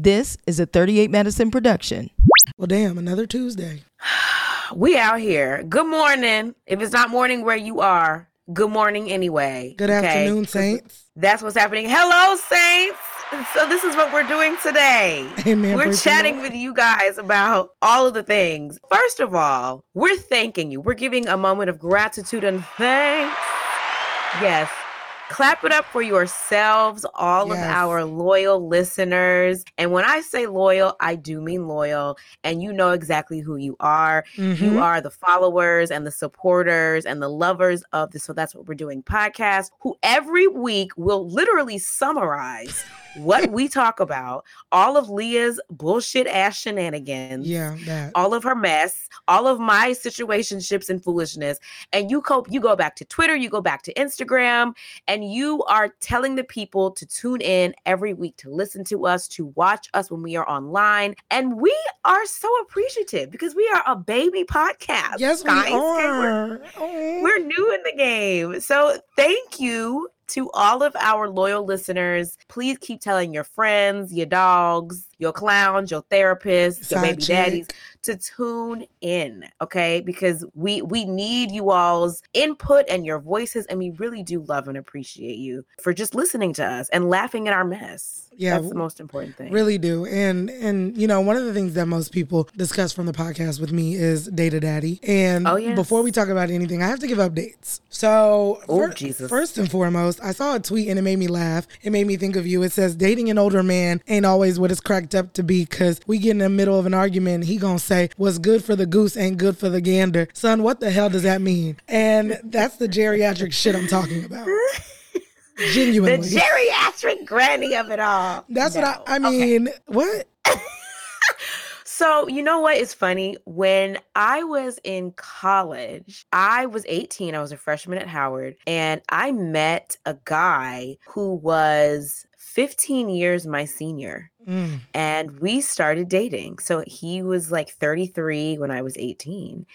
This is a 38 Medicine production. Well, damn, another Tuesday. we out here. Good morning. If it's not morning where you are, good morning anyway. Good okay? afternoon, Saints. That's what's happening. Hello, Saints. So this is what we're doing today. Amen. We're chatting with you guys about all of the things. First of all, we're thanking you. We're giving a moment of gratitude and thanks. Yes, clap it up for yourselves, all yes. of our loyal listeners. And when I say loyal, I do mean loyal. And you know exactly who you are. Mm-hmm. You are the followers and the supporters and the lovers of the So That's What We're Doing podcast, who every week will literally summarize what we talk about, all of Leah's bullshit ass shenanigans, yeah, that. all of her mess, all of my situationships and foolishness, and you cope. You go back to Twitter, you go back to Instagram, and you are telling the people to tune in every week to listen to us, to watch us when we are online, and we are so appreciative because we are a baby podcast. Yes, guys. we are. We're, we're new in the game, so thank you to all of our loyal listeners, please keep telling your friends, your dogs, your clowns, your therapists, your baby daddies to tune in, okay? Because we we need you all's input and your voices and we really do love and appreciate you for just listening to us and laughing at our mess. Yeah, that's the most important thing. Really do. And and you know, one of the things that most people discuss from the podcast with me is Data Daddy. And oh, yes. before we talk about anything, I have to give updates. So, oh, for, Jesus. first and foremost, I saw a tweet and it made me laugh. It made me think of you. It says dating an older man ain't always what it's cracked up to be cuz we get in the middle of an argument, he to say what's good for the goose ain't good for the gander. Son, what the hell does that mean? And that's the geriatric shit I'm talking about. Genuinely. The geriatric granny of it all. That's no. what I, I mean. Okay. What? So, you know what is funny? When I was in college, I was 18. I was a freshman at Howard, and I met a guy who was 15 years my senior. Mm. And we started dating. So he was like 33 when I was 18.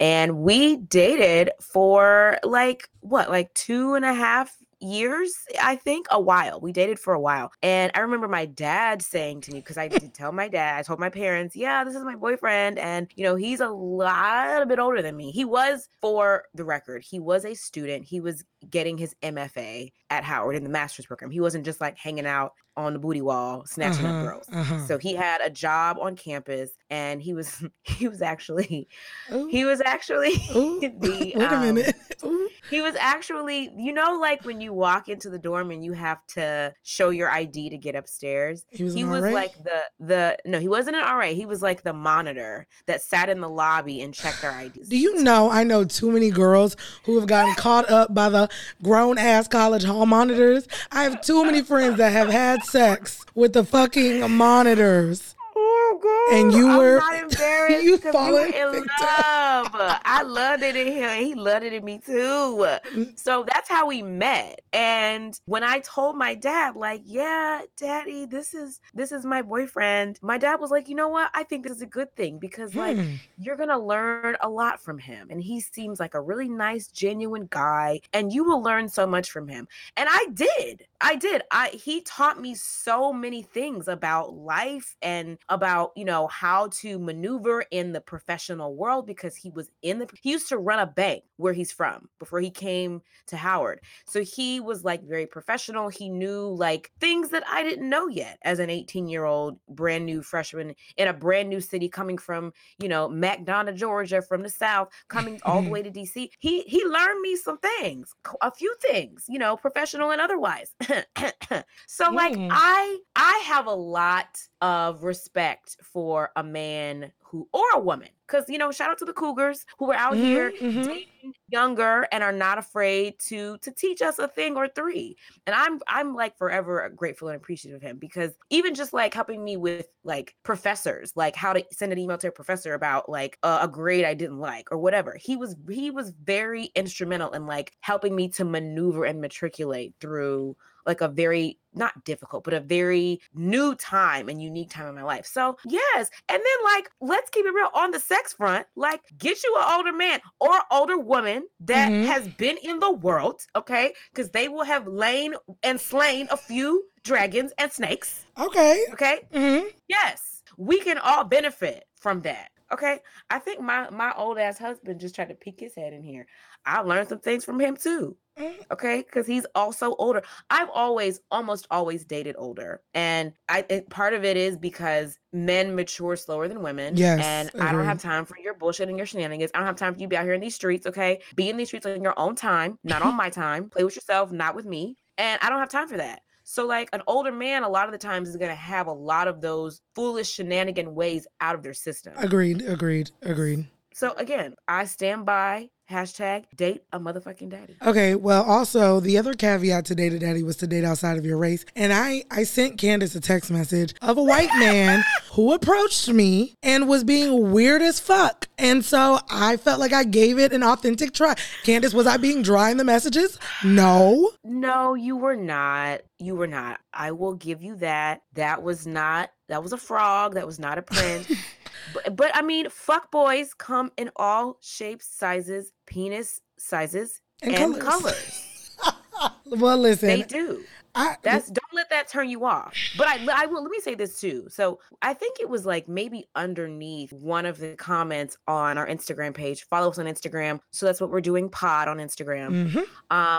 And we dated for like what, like two and a half years, I think, a while. We dated for a while. And I remember my dad saying to me, because I did tell my dad, I told my parents, yeah, this is my boyfriend. And, you know, he's a lot a bit older than me. He was, for the record, he was a student. He was getting his MFA at Howard in the master's program. He wasn't just like hanging out on the booty wall snatching uh-huh, up girls. Uh-huh. So he had a job on campus and he was he was actually Ooh. he was actually Ooh. the Wait a minute. Um, he was actually you know like when you walk into the dorm and you have to show your ID to get upstairs. He was, he was like the the no, he wasn't an RA. He was like the monitor that sat in the lobby and checked their IDs. Do you know I know too many girls who have gotten caught up by the grown ass college hall monitors. I have too many friends that have had sex with the fucking monitors. And you were I'm not embarrassed. you fallen in love. I loved it in him. And he loved it in me too. Mm. So that's how we met. And when I told my dad, like, yeah, daddy, this is this is my boyfriend. My dad was like, you know what? I think this is a good thing because hmm. like you're gonna learn a lot from him. And he seems like a really nice, genuine guy. And you will learn so much from him. And I did. I did. I he taught me so many things about life and about, you know, how to maneuver in the professional world because he was in the he used to run a bank where he's from before he came to Howard. So he was like very professional. He knew like things that I didn't know yet as an 18-year-old brand new freshman in a brand new city coming from, you know, McDonough, Georgia from the south coming all the way to DC. He he learned me some things, a few things, you know, professional and otherwise. so like mm. I I have a lot of respect for a man who or a woman because you know shout out to the cougars who are out mm-hmm, here mm-hmm. younger and are not afraid to to teach us a thing or three and i'm i'm like forever grateful and appreciative of him because even just like helping me with like professors like how to send an email to a professor about like a, a grade i didn't like or whatever he was he was very instrumental in like helping me to maneuver and matriculate through like a very not difficult, but a very new time and unique time in my life. So, yes. And then, like, let's keep it real on the sex front, like, get you an older man or older woman that mm-hmm. has been in the world, okay? Because they will have lain and slain a few dragons and snakes. Okay. Okay. Mm-hmm. Yes, we can all benefit from that. Okay. I think my my old ass husband just tried to peek his head in here. I learned some things from him too. Mm. Okay, because he's also older. I've always, almost always dated older, and I think part of it is because men mature slower than women. Yes, and I don't have time for your bullshit and your shenanigans. I don't have time for you to be out here in these streets. Okay, be in these streets on your own time, not on my time. Play with yourself, not with me. And I don't have time for that. So, like an older man, a lot of the times is going to have a lot of those foolish shenanigan ways out of their system. Agreed. Agreed. Agreed. So again, I stand by hashtag date a motherfucking daddy. Okay, well, also the other caveat to date a daddy was to date outside of your race. And I, I sent Candiace a text message of a white man who approached me and was being weird as fuck. And so I felt like I gave it an authentic try. Candiace, was I being dry in the messages? No. No, you were not. You were not. I will give you that. That was not. That was a frog. That was not a prince. but, but I mean, fuck boys come in all shapes, sizes, penis sizes, And and, colors. colors. Well, listen, They do. I, That's don't let that turn you off. But I I will let me say this too. So I think it was like maybe underneath one of the comments on our Instagram page. Follow us on Instagram. So that's what we're doing pod on Instagram. Mhm. Um,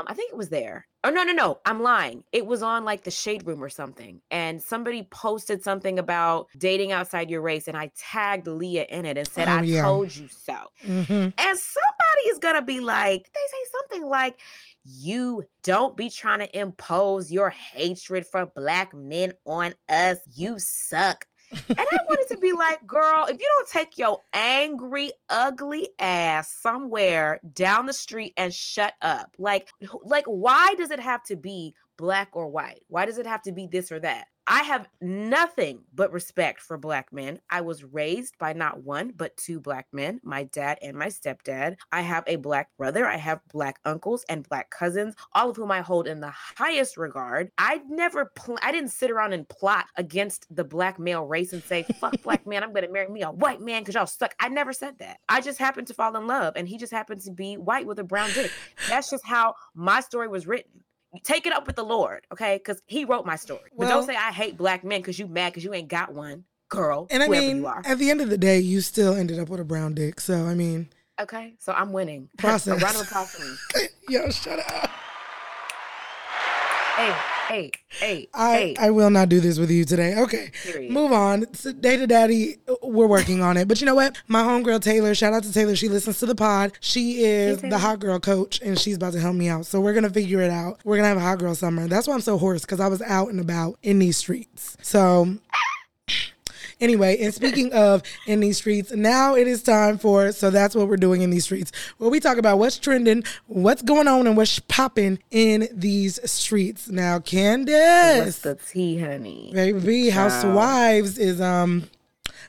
I think it was there. Oh no, no, no. I'm lying. It was on like the shade room or something. And somebody posted something about dating outside your race. And I tagged Leah in it and said, Oh, I yeah. told you so. Mhm. And somebody is gonna be like, they say something like, you don't be trying to impose your hatred for black men on us. You suck. And I wanted to be like, girl, if you don't take your angry, ugly ass somewhere down the street and shut up, like, like, why does it have to be black or white? Why does it have to be this or that? I have nothing but respect for black men. I was raised by not one, but two black men, my dad and my stepdad. I have a black brother. I have black uncles and black cousins, all of whom I hold in the highest regard. I never, pl- I didn't sit around and plot against the black male race and say, fuck black man, I'm going to marry me a white man because y'all suck. I never said that. I just happened to fall in love and he just happened to be white with a brown dick. That's just how my story was written. Take it up with the Lord, okay? Because he wrote my story. but don't say I hate black men because you mad because you ain't got one, girl. And I mean, you are. at the end of the day, you still ended up with a brown dick. So, I mean, Okay, so I'm winning. Process. a round of applause for me. yo, shut up. Hey, hey, hey, I, hey. I will not do this with you today. Okay. Period. Move on. Data Daddy, uh, we're working on it. But you know what? My homegirl Taylor, shout out to Taylor. She listens to the pod. She is the hot girl coach and she's about to help me out. So we're going to figure it out. We're going to have a hot girl summer. That's why I'm so hoarse because I was out and about in these streets. So. Anyway, and speaking of in these streets, now it is time for so that's what we're doing in these streets, where we talk about what's trending, what's going on, and what's popping in these streets. Now, Candiace, What's the tea, honey? Baby, Housewives is um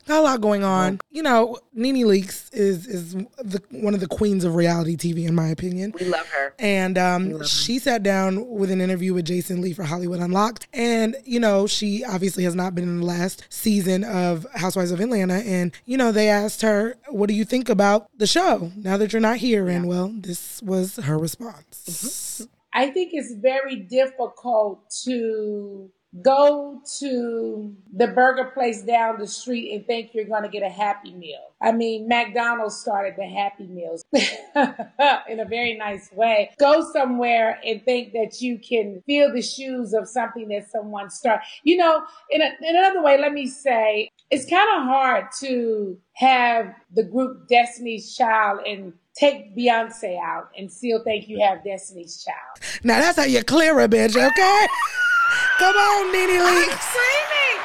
got a lot going on. You know, Nene Leakes is is the one of the queens of reality TV in my opinion. We love her. And um, she sat down with an interview with Jason Lee for Hollywood Unlocked. And, you know, she obviously has not been in the last season of Housewives of Atlanta. And, you know, they asked her, What do you think about the show now that you're not here? And, well, this was her response. I think it's very difficult to go to the burger place down the street and think you're going to get a happy meal. I mean, McDonald's started the happy meals in a very nice way. Go somewhere and think that you can feel the shoes of something that someone started. You know, in, a, in another way, let me say, it's kind of hard to have the group Destiny's Child and take Beyonce out and still think you have Destiny's Child. Now, that's how you clear a bitch, okay? Come on, Nene I'm screaming.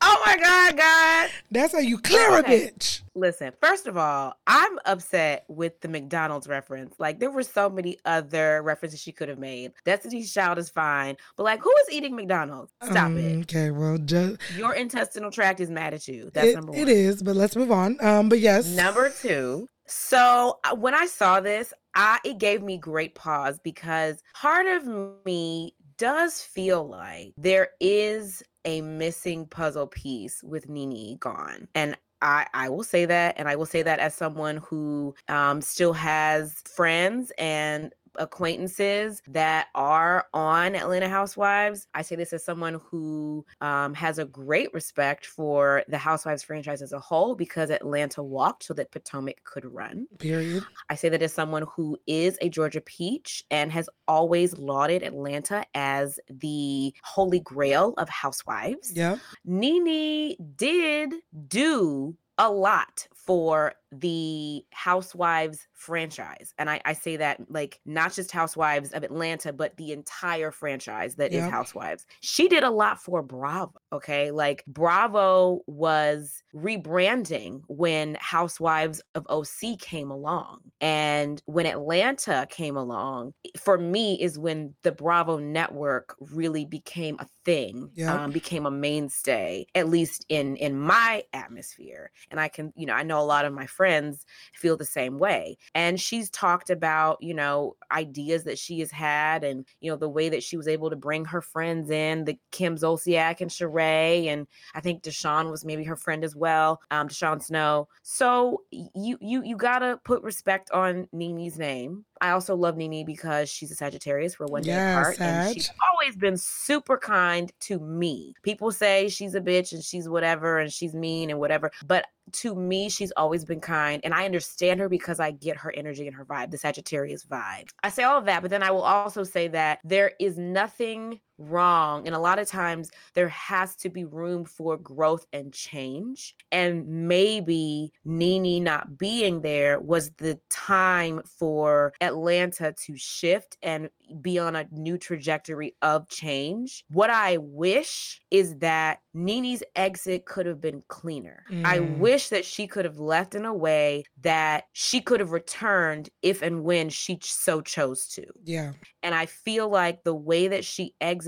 Oh my God, God. That's how you clear a bitch. Listen, first of all, I'm upset with the McDonald's reference. Like, there were so many other references she could have made. Destiny's Child is fine, but like, who is eating McDonald's? Stop Um, it. Okay, well, just, Your intestinal tract is mad at you. That's it, number one. it is, but let's move on. Um, but yes. Number two. So uh, when I saw this, I it gave me great pause because part of me does feel like there is a missing puzzle piece with Nene gone. And I, I will say that, and I will say that as someone who um, still has friends and acquaintances that are on Atlanta Housewives. I say this as someone who um, has a great respect for the Housewives franchise as a whole because Atlanta walked so that Potomac could run. Period. I say that as someone who is a Georgia Peach and has always lauded Atlanta as the holy grail of housewives. Yeah. Nene did do a lot for the Housewives franchise. And I, I, say that like not just Housewives of Atlanta, but the entire franchise that is Housewives. She did a lot for Bravo. Okay. Like Bravo was rebranding when Housewives of OC came along. And when Atlanta came along, for me, is when the Bravo network really became a thing, yep. um, became a mainstay, at least in in my atmosphere. And I can, you know, I know a lot of my friends feel the same way. And she's talked about, you know, ideas that she has had and, you know, the way that she was able to bring her friends in, the Kim Zolciak and Sheree. And I think DeShawn was maybe her friend as well, um, DeShawn Snow. So you you you gotta put respect on Nene's name. I also love Nene because she's a Sagittarius. We're one day yes, apart, Sag. and she's always been super kind to me. People say she's a bitch and she's whatever and she's mean and whatever, but to me, she's always been kind, and I understand her because I get her energy and her vibe, the Sagittarius vibe. I say all of that, but then I will also say that there is nothing wrong. And a lot of times there has to be room for growth and change. And maybe Nene not being there was the time for Atlanta to shift and be on a new trajectory of change. What I wish is that Nene's exit could have been cleaner. Mm. I wish that she could have left in a way that she could have returned if and when she so chose to. Yeah. And I feel like the way that she exited,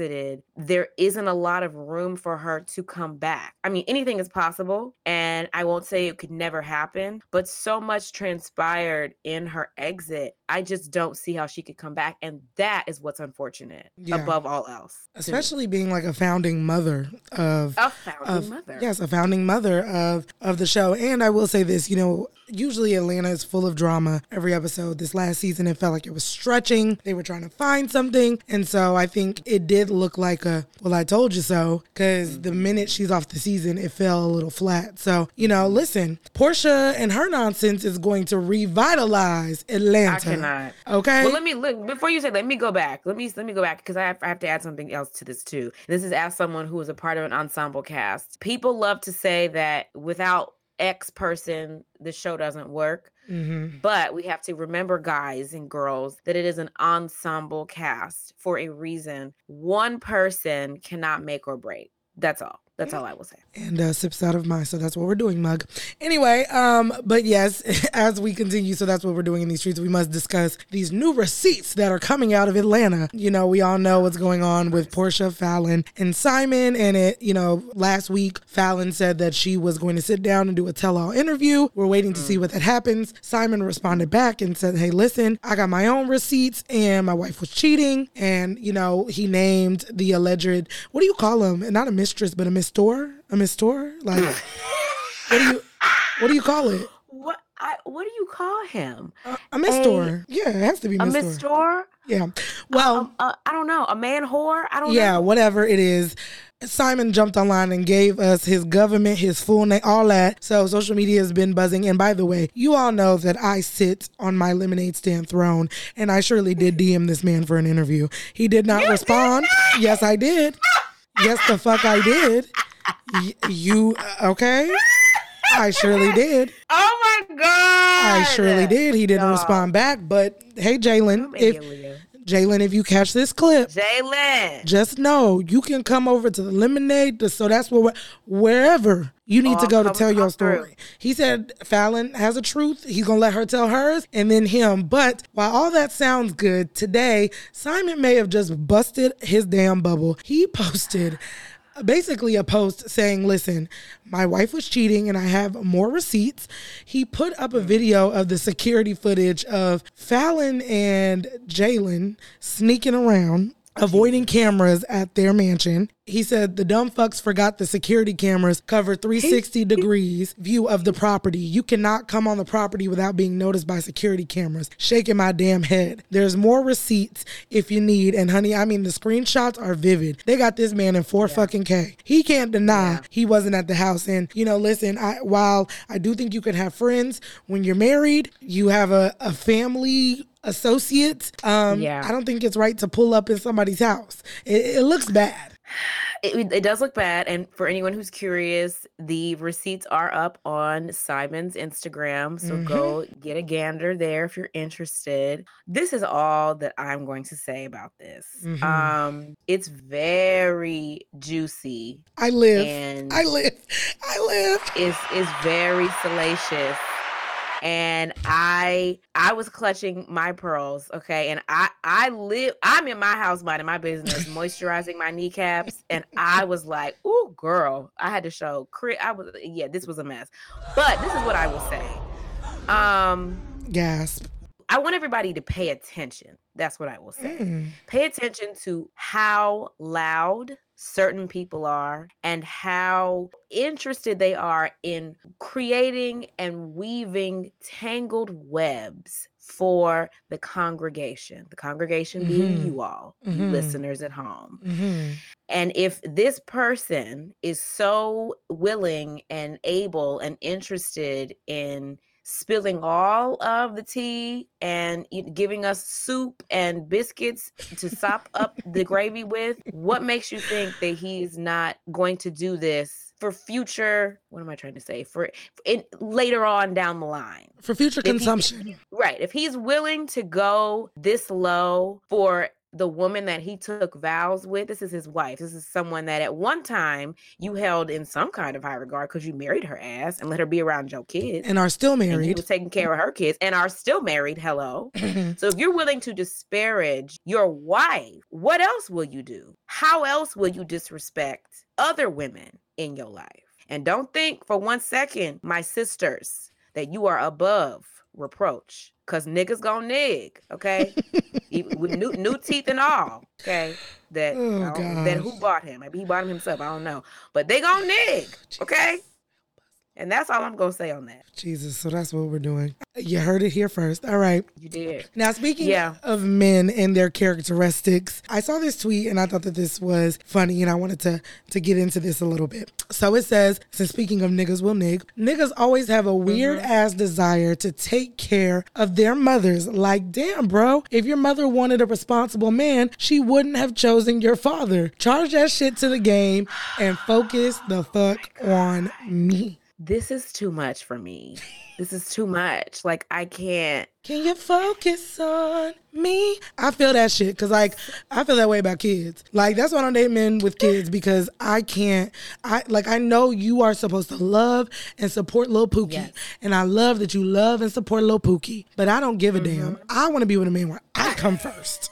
there isn't a lot of room for her to come back. I mean, anything is possible. And I won't say it could never happen, but so much transpired in her exit. I just don't see how she could come back. And that is what's unfortunate yeah. above all else. Especially being like a founding mother of a founding of, mother. Yes, a founding mother of of the show. And I will say this, you know, usually Atlanta is full of drama every episode. This last season, it felt like it was stretching. They were trying to find something. And so I think it did look like a, well, I told you so, because the mm-hmm. minute she's off the season, it fell a little flat. So, you know, listen, Porsha and her nonsense is going to revitalize Atlanta. I cannot. Okay. Well, let me look before you say, let me go back. Let me, let me go back because I have, I have to add something else to this too. This is as someone who is a part of an ensemble cast. People love to say that without X person, the show doesn't work. Mm-hmm. But we have to remember, guys and girls, that it is an ensemble cast for a reason. One person cannot make or break. That's all. That's all I will say. And uh, sips out of mine. So that's what we're doing, mug. Anyway, um, but yes, as we continue, so that's what we're doing in these streets. We must discuss these new receipts that are coming out of Atlanta. You know, we all know what's going on with Porsha Falynn and Simon. And it, you know, last week Falynn said that she was going to sit down and do a tell-all interview. We're waiting to see mm. what that happens. Simon responded back and said, "Hey, listen, I got my own receipts, and my wife was cheating." And you know, he named the alleged what do you call him? Not a mistress, but a mistress store? A Miss Store? Like what do you what do you call it? What I what do you call him? Uh, a Miss Store. Yeah, it has to be Mr. a Miss Store. Yeah. Well, uh, I don't know. A man whore. I don't. Yeah, know. whatever it is. Simon jumped online and gave us his government, his full name, all that. So social media has been buzzing. And by the way, you all know that I sit on my lemonade stand throne, and I surely did DM this man for an interview. He did not you respond. Did yes, I did. Yes, the fuck I did. Y- you okay? I surely did. Oh my god! I surely did. He didn't respond back. But hey, Jalen, if Jalen, if you catch this clip, Jalen, just know you can come over to the lemonade. So that's where wherever you need oh, to go to tell your story. Through. He said Falynn has a truth. He's gonna let her tell hers, and then him. But while all that sounds good, today Simon may have just busted his damn bubble. He posted basically a post saying, listen, my wife was cheating and I have more receipts. He put up a video of the security footage of Falynn and Jalen sneaking around avoiding cameras at their mansion. He said the dumb fucks forgot the security cameras cover 360 degrees view of the property. You cannot come on the property without being noticed by security cameras. Shaking my damn head. There's more receipts if you need. And honey, I mean the screenshots are vivid. They got this man in four fucking K. He can't deny Yeah. he wasn't at the house. And you know, listen, I while I do think you can have friends when you're married, you have a, a family associate. Um, Yeah. I don't think it's right to pull up in somebody's house. It, it looks bad. It, it does look bad. And for anyone who's curious, the receipts are up on Simon's Instagram. So go get a gander there if you're interested. This is all that I'm going to say about this. Mhm. Um, it's very juicy I live. I live. I live. It's, is very salacious and i i was clutching my pearls okay? And i i live i'm in my house minding my business moisturizing my kneecaps and i was like oh girl. I had to show i was yeah this was a mess. But this is what i will say. Um Gasp. i want everybody to pay attention that's what i will say Mm. pay attention to how loud certain people are and how interested they are in creating and weaving tangled webs for the congregation the congregation being Mhm. you all you Mhm. listeners at home hmm and if this person is so willing and able and interested in spilling all of the tea and giving us soup and biscuits to sop up the gravy with, what makes you think that he is not going to do this for future? What am I trying to say? For in, later on down the line. For future If he- consumption. Right. If he's willing to go this low for the woman that he took vows with, this is his wife. This is someone that at one time you held in some kind of high regard because you married her ass and let her be around your kids. And are still And you married. was taking care of her kids and are still married. Hello. Mm-hmm. So if you're willing to disparage your wife, what else will you do? How else will you disrespect other women in your life? And don't think for one second, my sisters, that you are above reproach. Cause niggas gon' nig, okay? With new new teeth and all, okay? That Oh, that who bought him? Maybe he bought him himself. I don't know, but they gon' nig, okay? And that's all I'm gonna say on that. Jesus. So that's what we're doing. You heard it here first. All right. You did. Now, speaking Yeah. of men and their characteristics, I saw this tweet and I thought that this was funny and I wanted to, to get into this a little bit. So it says, since speaking of niggas will nig, niggas always have a weird mm-hmm. ass desire to take care of their mothers. Like, damn, bro, if your mother wanted a responsible man, she wouldn't have chosen your father. Charge that shit to the game and focus the fuck on me. This is too much for me. This is too much. Like I can't. Can you focus on me? I feel that shit because, like, I feel that way about kids. Like, that's why I don't date men with kids because I can't. I like. I know you are supposed to love and support Lil Pookie, Yes. and I love that you love and support Lil Pookie. But I don't give a damn. Mm-hmm. I want to be with a man where I come first.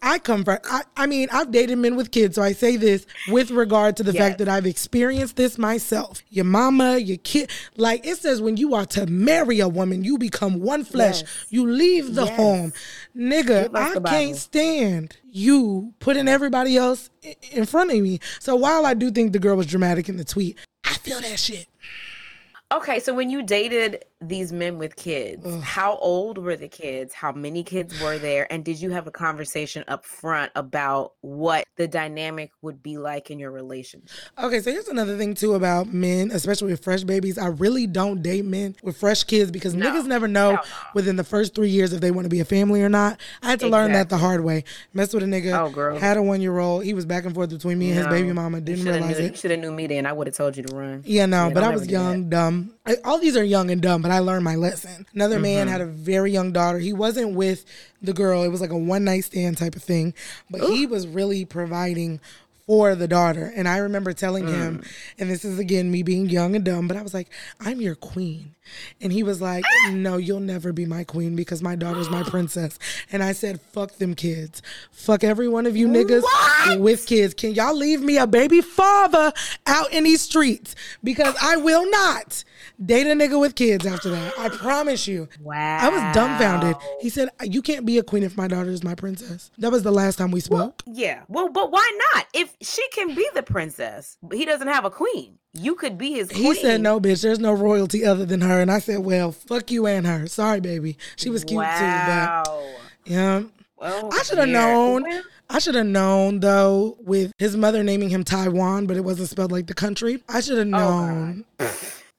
I come from, I, I mean, I've dated men with kids, so I say this with regard to the Yes. fact that I've experienced this myself. Your mama, your kid, like it says, when you are to marry a woman, you become one flesh. Yes. You leave the Yes. home, nigga. I can't stand you putting everybody else in front of me. So while I do think the girl was dramatic in the tweet, I feel that shit. Okay, so when you dated these men with kids, how old were the kids? How many kids were there? And did you have a conversation up front about what the dynamic would be like in your relationship? Okay, so here's another thing too about men, especially with fresh babies. I really don't date men with fresh kids because No. niggas never know no. within the first three years if they want to be a family or not. I had to learn that the hard way. Messed with a nigga, Oh, girl. had a one year old. He was back and forth between me and his baby mama. Didn't realize knew, it. You should have knew me then. I would have told you to run. Yeah, no, but I was ever do that. young, dumb. I, all these are young and dumb, but I learned my lesson. Another man Mm-hmm. had a very young daughter. He wasn't with the girl. It was like a one night stand type of thing, but he was really providing for the daughter. And I remember telling him, Mm. and this is again me being young and dumb, but I was like, I'm your queen. And he was like, No, you'll never be my queen because my daughter's my princess. And I said, Fuck them kids. Fuck every one of you niggas What? with kids. Can y'all leave me a baby father out in these streets? Because I will not date a nigga with kids after that. I promise you. Wow. I was dumbfounded. He said, You can't be a queen if my daughter is my princess. That was the last time we spoke. Yeah. Well, but why not? If she can be the princess, he doesn't have a queen. You could be his queen. He said, No, bitch, there's no royalty other than her. And I said, Well, fuck you and her. Sorry, baby. She was cute wow. too, but yeah. Well, I should have known. I should have known though, with his mother naming him Taiwan, but it wasn't spelled like the country. I should have oh, known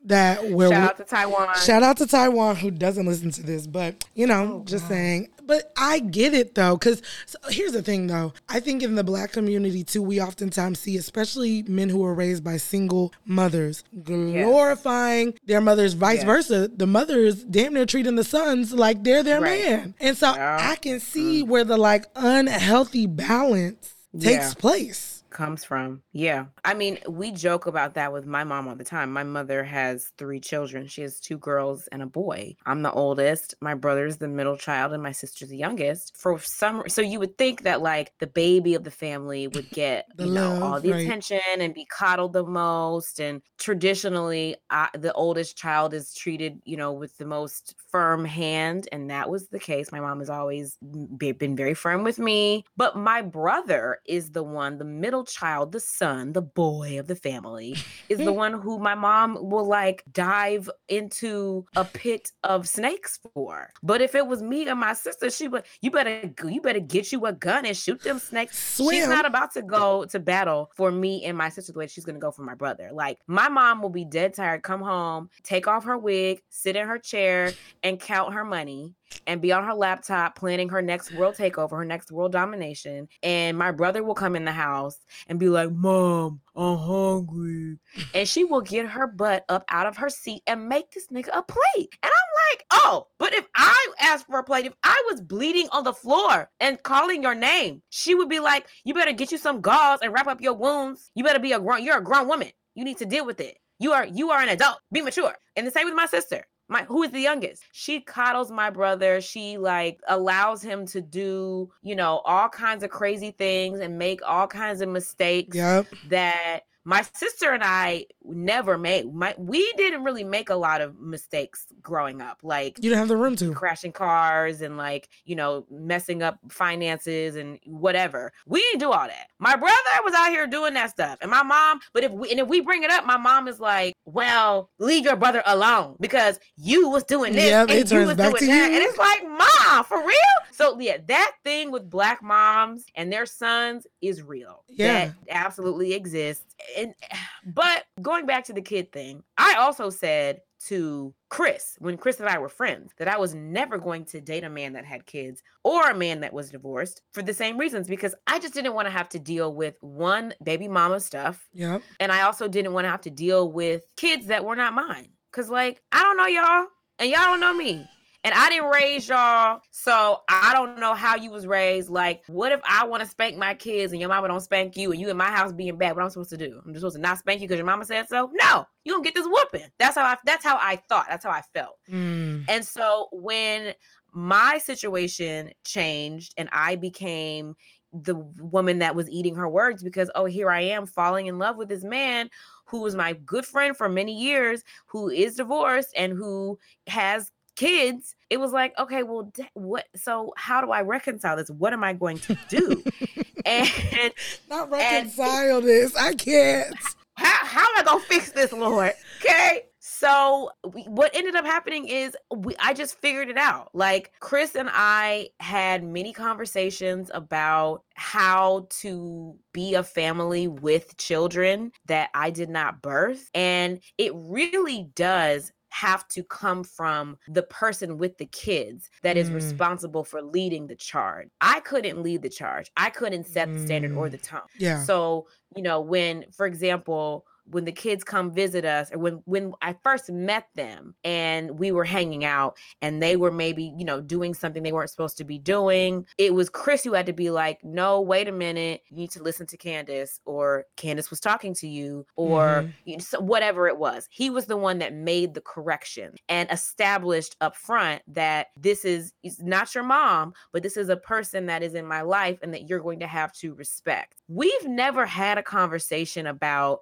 that where Oh, Shout we, out to Taiwan. Shout out to Taiwan who doesn't listen to this, but you know, Oh, just saying. But I get it though, because so here's the thing though. I think in the black community too, we oftentimes see, especially men who are raised by single mothers, glorifying their mothers, vice Yes. versa. The mothers damn near treating the sons like they're their Right. man. And so Yeah. I can see mm. where the like unhealthy balance takes Yeah. place. comes from. Yeah. I mean, we joke about that with my mom all the time. My mother has three children. She has two girls and a boy. I'm the oldest. My brother's the middle child and my sister's the youngest. For some so you would think that like the baby of the family would get, you know, all the right. attention and be coddled the most and traditionally I, the oldest child is treated, you know, with the most firm hand and that was the case. My mom has always been very firm with me, but my brother is the one, the middle child, the son, the boy of the family, is the one who my mom will like dive into a pit of snakes for. But if it was me and my sister, she would you better you better get you a gun and shoot them snakes. Swim. She's not about to go to battle for me and my sister the way she's gonna go for my brother. Like my mom will be dead tired, come home, take off her wig, sit in her chair, and count her money and be on her laptop planning her next world takeover, her next world domination. And my brother will come in the house and be like, Mom, I'm hungry. And she will get her butt up out of her seat and make this nigga a plate. And I'm like, oh, but if I asked for a plate, if I was bleeding on the floor and calling your name, she would be like, you better get you some gauze and wrap up your wounds. You better be a grown, you're a grown woman. You need to deal with it. You are you are an adult. Be mature. And the same with my sister my who is the youngest she coddles my brother she like allows him to do you know all kinds of crazy things and make all kinds of mistakes Yep. that my sister and I never made. My we didn't really make a lot of mistakes growing up, like You didn't have the room to. crashing cars and like you know messing up finances and whatever. We didn't do all that. My brother was out here doing that stuff, and my mom. But if we and if we bring it up, my mom is like, "Well, leave your brother alone because you was doing this and it you was back doing that," you. and it's like, "Mom, for real?" So yeah, that thing with black moms and their sons is real. Yeah. that absolutely exists. And but going back to the kid thing, I also said to Chris when Chris and I were friends that I was never going to date a man that had kids or a man that was divorced for the same reasons because I just didn't want to have to deal with one baby mama stuff Yeah. and I also didn't want to have to deal with kids that were not mine cuz like I don't know y'all and y'all don't know me. And I didn't raise y'all, so I don't know how you was raised. Like, what if I want to spank my kids and your mama don't spank you, and you in my house being bad? What I'm supposed to do? I'm just supposed to not spank you because your mama said so? No, you gonna get this whooping. That's how I. That's how I thought. That's how I felt. Mm. And so when my situation changed and I became the woman that was eating her words because oh here I am falling in love with this man who was my good friend for many years who is divorced and who has kids it was like okay well what so how do I reconcile this what am I going to do and Not reconcile this. I can't. how, how am I gonna fix this, Lord? Okay. So we, what ended up happening is we I just figured it out. Like Chris and I had many conversations about how to be a family with children that I did not birth, and it really does have to come from the person with the kids that is Mm. responsible for leading the charge. I couldn't lead the charge. I couldn't set the standard or Mm. the tone. Yeah. So, you know, when, for example, when the kids come visit us or when when I first met them and we were hanging out and they were maybe, you know, doing something they weren't supposed to be doing, it was Chris who had to be like, "No, wait a minute. You need to listen to Candiace or Candiace was talking to you or mm-hmm. you know, whatever it was." He was the one that made the correction and established up front that this is not your mom, but this is a person that is in my life and that you're going to have to respect. We've never had a conversation about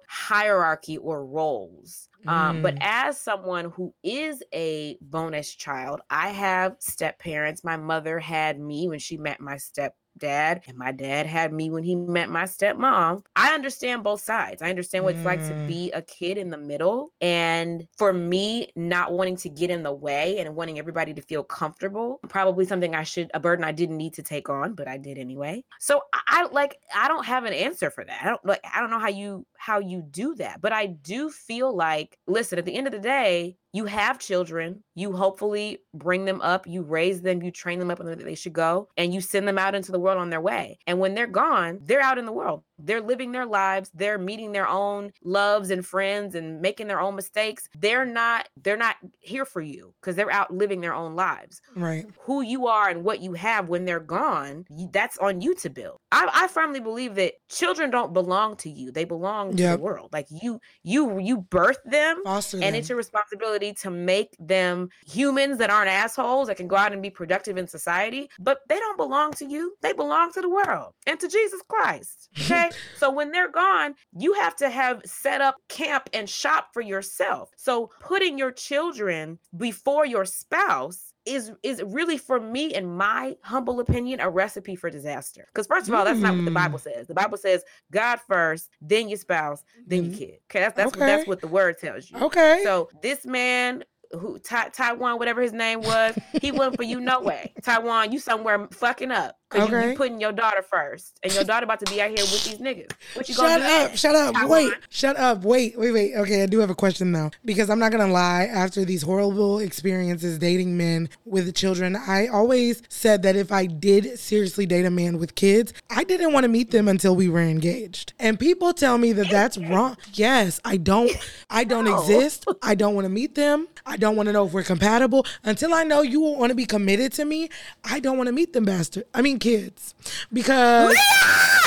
hierarchy or roles. Um, but mm. as someone who is a bonus child, I have step parents. My mother had me when she met my step dad and my dad had me when he met my stepmom. I understand both sides. I understand what it's like to mm. be a kid in the middle. And for me, not wanting to get in the way and wanting everybody to feel comfortable, probably something I should, a burden I didn't need to take on, but I did anyway. So I, I like, I don't have an answer for that. I don't like, I don't know how you, how you do that, but I do feel like, listen, at the end of the day, you have children, you hopefully bring them up, you raise them, you train them up and they should go, and you send them out into the world on their way. And when they're gone, they're out in the world. They're living their lives, they're meeting their own loves and friends and making their own mistakes. They're not they're not here for you because they're out living their own lives. Right. Who you are and what you have when they're gone, that's on you to build. I, I firmly believe that children don't belong to you. They belong to the world. Like you you you birth them Foster and them. it's your responsibility to make them humans that aren't assholes that can go out and be productive in society, but they don't belong to you. They belong to the world and to Jesus Christ. Okay? So when they're gone, you have to have set up camp and shop for yourself. So putting your children before your spouse is is really for me in my humble opinion a recipe for disaster because first of all that's mm. not what the bible mm. says the bible says god first then your spouse then mm. your kid okay that's that's, okay. What, that's what the word tells you okay so this man who Ta- Taiwan, whatever his name was, he wasn't for you no way. Taiwan, you somewhere fucking up. Cause okay. you, you putting your daughter first, and your daughter about to be out here with these niggas. What you shut up? Shut up! Taiwan? Wait! Shut up! Wait! Wait! Wait! Okay, I do have a question though, because I'm not gonna lie. After these horrible experiences dating men with children, I always said that if I did seriously date a man with kids, I didn't want to meet them until we were engaged. And people tell me that that's wrong. Yes, I don't. I don't no. exist. I don't want to meet them. I don't want to know if we're compatible until I know you want to be committed to me. I don't want to meet them bastard. I mean kids because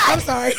I'm sorry.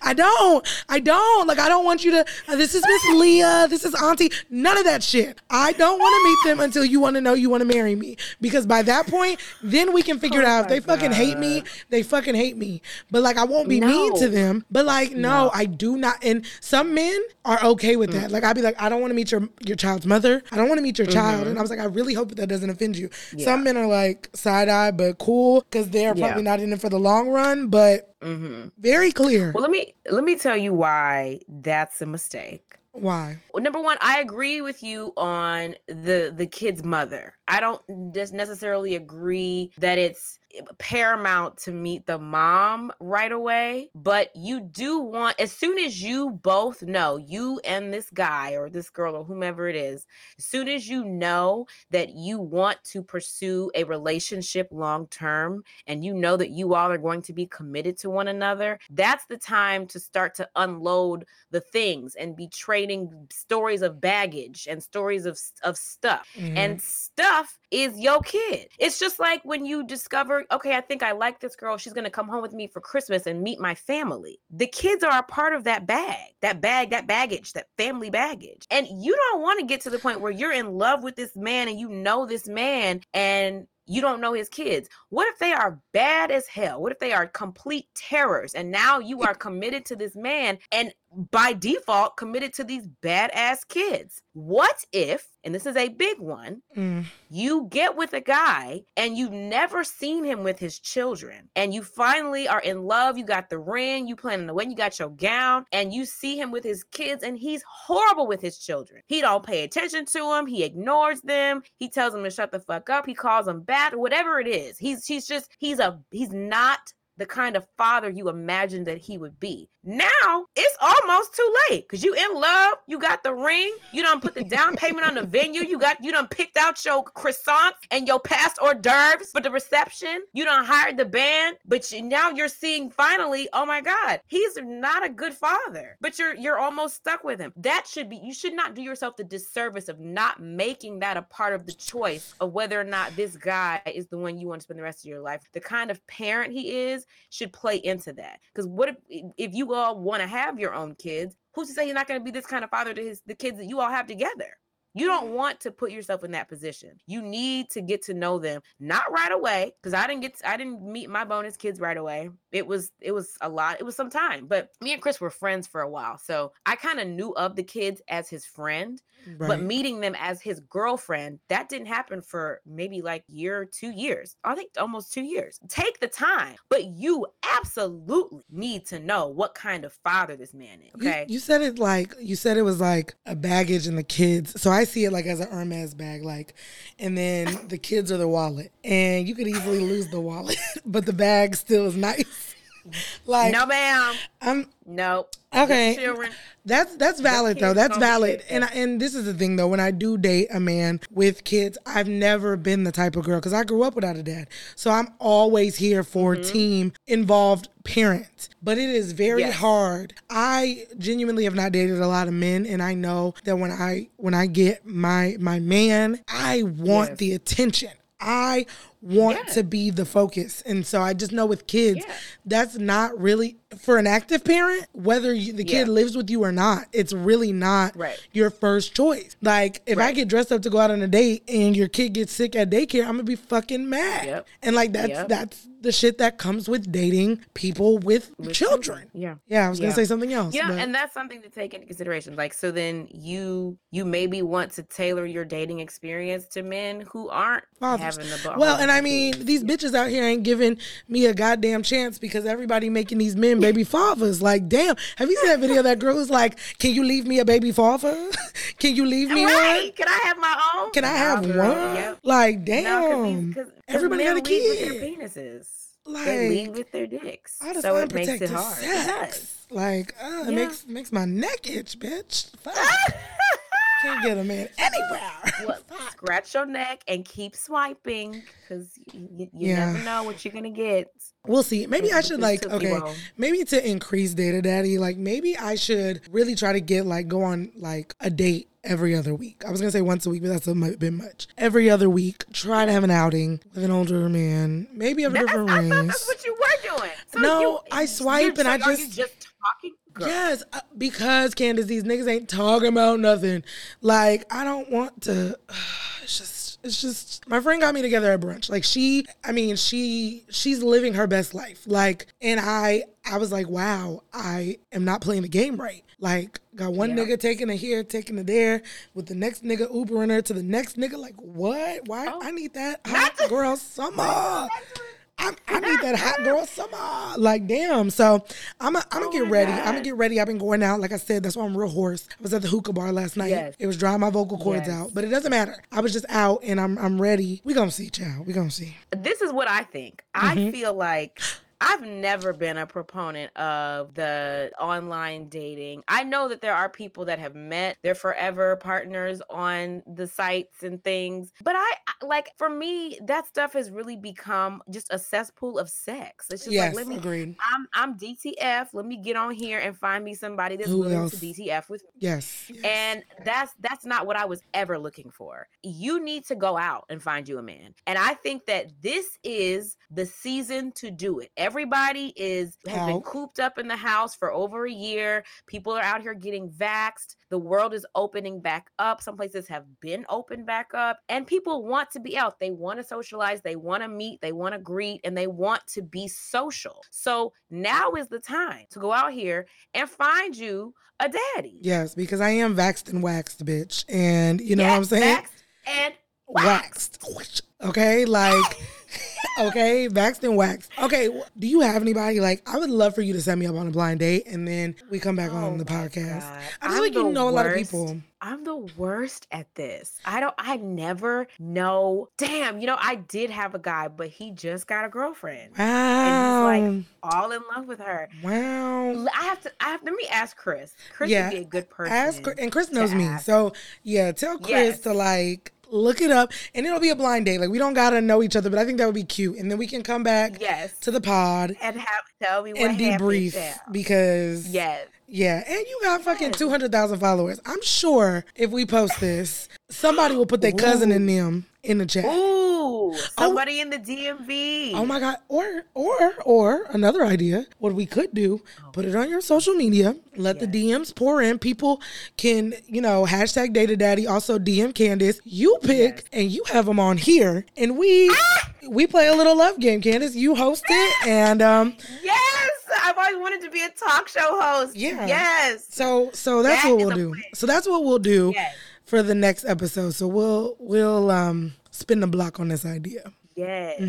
I don't. I don't. Like, I don't want you to. Uh, this is Miss Leah. This is Auntie. None of that shit. I don't want to meet them until you want to know you want to marry me. Because by that point, then we can figure oh it out. If they God. fucking hate me, they fucking hate me. But like, I won't be no. mean to them. But like, no, no, I do not. And some men are okay with that. Mm. Like, I'd be like, I don't want to meet your your child's mother. I don't want to meet your mm-hmm. child. And I was like, I really hope that that doesn't offend you. Yeah. Some men are like side eye, but cool because they're yeah. probably not in it for the long run. But Mm-hmm. Very clear. Well, let me let me tell you why that's a mistake. Why? Well, number one, I agree with you on the the kid's mother. I don't just necessarily agree that it's paramount to meet the mom right away, but you do want, as soon as you both know, you and this guy or this girl or whomever it is, as soon as you know that you want to pursue a relationship long term and you know that you all are going to be committed to one another, that's the time to start to unload the things and be trading stories of baggage and stories of, of stuff. Mm-hmm. And stuff is your kid. It's just like when you discover, okay, I think I like this girl. She's going to come home with me for Christmas and meet my family. The kids are a part of that bag, that bag, that baggage, that family baggage. And you don't want to get to the point where you're in love with this man and you know this man and you don't know his kids. What if they are bad as hell? What if they are complete terrors? And now you are committed to this man and by default committed to these badass kids. What if, and this is a big one, mm. you get with a guy and you've never seen him with his children, and you finally are in love, you got the ring, you planning the wedding, you got your gown, and you see him with his kids, and he's horrible with his children. He don't pay attention to them, he ignores them, he tells them to shut the fuck up, he calls them whatever it is. He's he's just he's a he's not the kind of father you imagined that he would be. Now it's almost too late because you in love, you got the ring, you don't put the down payment on the venue, you got you done picked out your croissants and your past hors d'oeuvres for the reception, you don't hired the band, but you, now you're seeing finally, oh my God, he's not a good father, but you're you're almost stuck with him. That should be you should not do yourself the disservice of not making that a part of the choice of whether or not this guy is the one you want to spend the rest of your life. The kind of parent he is should play into that. Because what if if you all want to have your own kids, who's to say you're not going to be this kind of father to his the kids that you all have together? You don't mm-hmm. want to put yourself in that position. You need to get to know them, not right away, because I didn't get to, I didn't meet my bonus kids right away. It was it was a lot. It was some time, but me and Chris were friends for a while, so I kind of knew of the kids as his friend. Right. But meeting them as his girlfriend, that didn't happen for maybe like year, two years. I think almost two years. Take the time, but you absolutely need to know what kind of father this man is. Okay. You, said it like you said it was like a baggage in the kids. So I see it like as an Hermes bag, like, and then the kids are the wallet, and you could easily lose the wallet, but the bag still is nice. like no, ma'am. I'm No. Okay. Children. That's that's valid though. That's valid. And I, and this is the thing though. When I do date a man with kids, I've never been the type of girl because I grew up without a dad. So I'm always here for Mm-hmm. team involved parents. But it is very Yes. hard. I genuinely have not dated a lot of men, and I know that when I when I get my my man, I want Yes. the attention. I want Yeah. to be the focus. And so I just know with kids, Yeah. that's not really for an active parent, whether you, the kid Yeah. lives with you or not, it's really not Right. your first choice. Like if I get dressed up to go out on a date and your kid gets sick at daycare, I'm gonna be fucking mad. Yep. And like that's Yep. that's the shit that comes with dating people with, children. Yeah. Yeah, I was gonna say something else. Yeah, but- and that's something to take into consideration. Like, so then you you maybe want to tailor your dating experience to men who aren't fathers. having the bu- Well, and I mean, these bitches out here ain't giving me a goddamn chance because everybody making these men baby fathers. Like, damn, have you seen that video of that girl who's like, "Can you leave me a baby father? Can you leave me one? right? Can I have my own? Can I have girl, one? Yep. Like, No, damn, because everybody got a lead with their kid. penises. Like, they lead with their dicks, I just so want it makes it protected hard. It does. sex. Like, uh, it makes makes my neck itch, bitch. Fuck. Can't get a man anywhere. Scratch your neck and keep swiping because you, you, you Yeah. never know what you're gonna get. We'll see. Maybe I should like okay, maybe to increase data daddy, like maybe I should really try to get like go on like a date every other week. I was gonna say once a week, but that's a bit much. Every other week, try to have an outing with an older man, maybe of That's, different race. that's what you were doing. So No, you, I swipe and I so are you just- just talking. Girl. Yes, uh, because Candiace, these niggas ain't talking about nothing. Like I don't want to. It's just, it's just. My friend got me together at brunch. Like she, I mean, she, she's living her best life. Like, and I, I was like, wow, I am not playing the game right. Like, got one Yeah. nigga taking it here, taking it there, with the next nigga Ubering her to the next nigga. Like, what? Why? Oh. I need that hot girl summer. I, I need that hot girl summer. Like, damn. So I'm gonna I'm Oh get ready. God. I'm gonna get ready. I've been going out. Like I said, that's why I'm real hoarse. I was at the hookah bar last night. Yes. It was drying my vocal cords Yes. out. But it doesn't matter. I was just out and I'm I'm ready. We gonna see, child. We gonna see. this is what I think. Mm-hmm. I feel like I've never been a proponent of the online dating. I know that there are people that have met their forever partners on the sites and things, but I like for me that stuff has really become just a cesspool of sex. It's just yes, like let me agreed. I'm I'm DTF. Let me get on here and find me somebody that's Who willing else? to DTF with me. Yes. yes. And that's that's not what I was ever looking for. You need to go out and find you a man. And I think that this is the season to do it. Everybody is has been cooped up in the house for over a year. People are out here getting vaxxed. The world is opening back up. Some places have been opened back up. And people want to be out. They want to socialize, they want to meet, they want to greet, and they want to be social. So now is the time to go out here and find you a daddy. yes, because I am vaxxed and waxed, bitch. And you know what I'm saying? vaxxed and waxed. Okay, like okay, waxed and waxed. Okay, do you have anybody like I would love for you to set me up on a blind date and then we come back on Oh the podcast. God. I feel I'm like you know a lot of people. I'm the worst at this. I don't I never know. Damn, you know, I did have a guy, but he just got a girlfriend. Wow. like, All in love with her. wow. I have to I have let me ask Chris. Chris Yeah, would be a good person. Ask and Chris knows me. ask. So yeah, tell Chris Yes. to like look it up and it'll be a blind date. Like we don't gotta know each other, but I think that would be cute. And then we can come back Yes. to the pod and have tell me what and debrief because Yes. yeah, and you got fucking two hundred thousand followers. I'm sure if we post this, somebody will put their cousin in them in the chat. Ooh, somebody in the DMV. Oh my god! Or or or another idea. What we could do: put it on your social media. Let the DMs pour in. People can you know hashtag Data Daddy. Also DM Candiace. You pick and you have them on here, and we we play a little love game. Candiace, you host it, and um. Yes, I've always wanted to be a talk show host. Yeah. Yes. So so that's That what we'll do. plan. So that's what we'll do Yes. for the next episode. So we'll we'll um spin the block on this idea. Yes.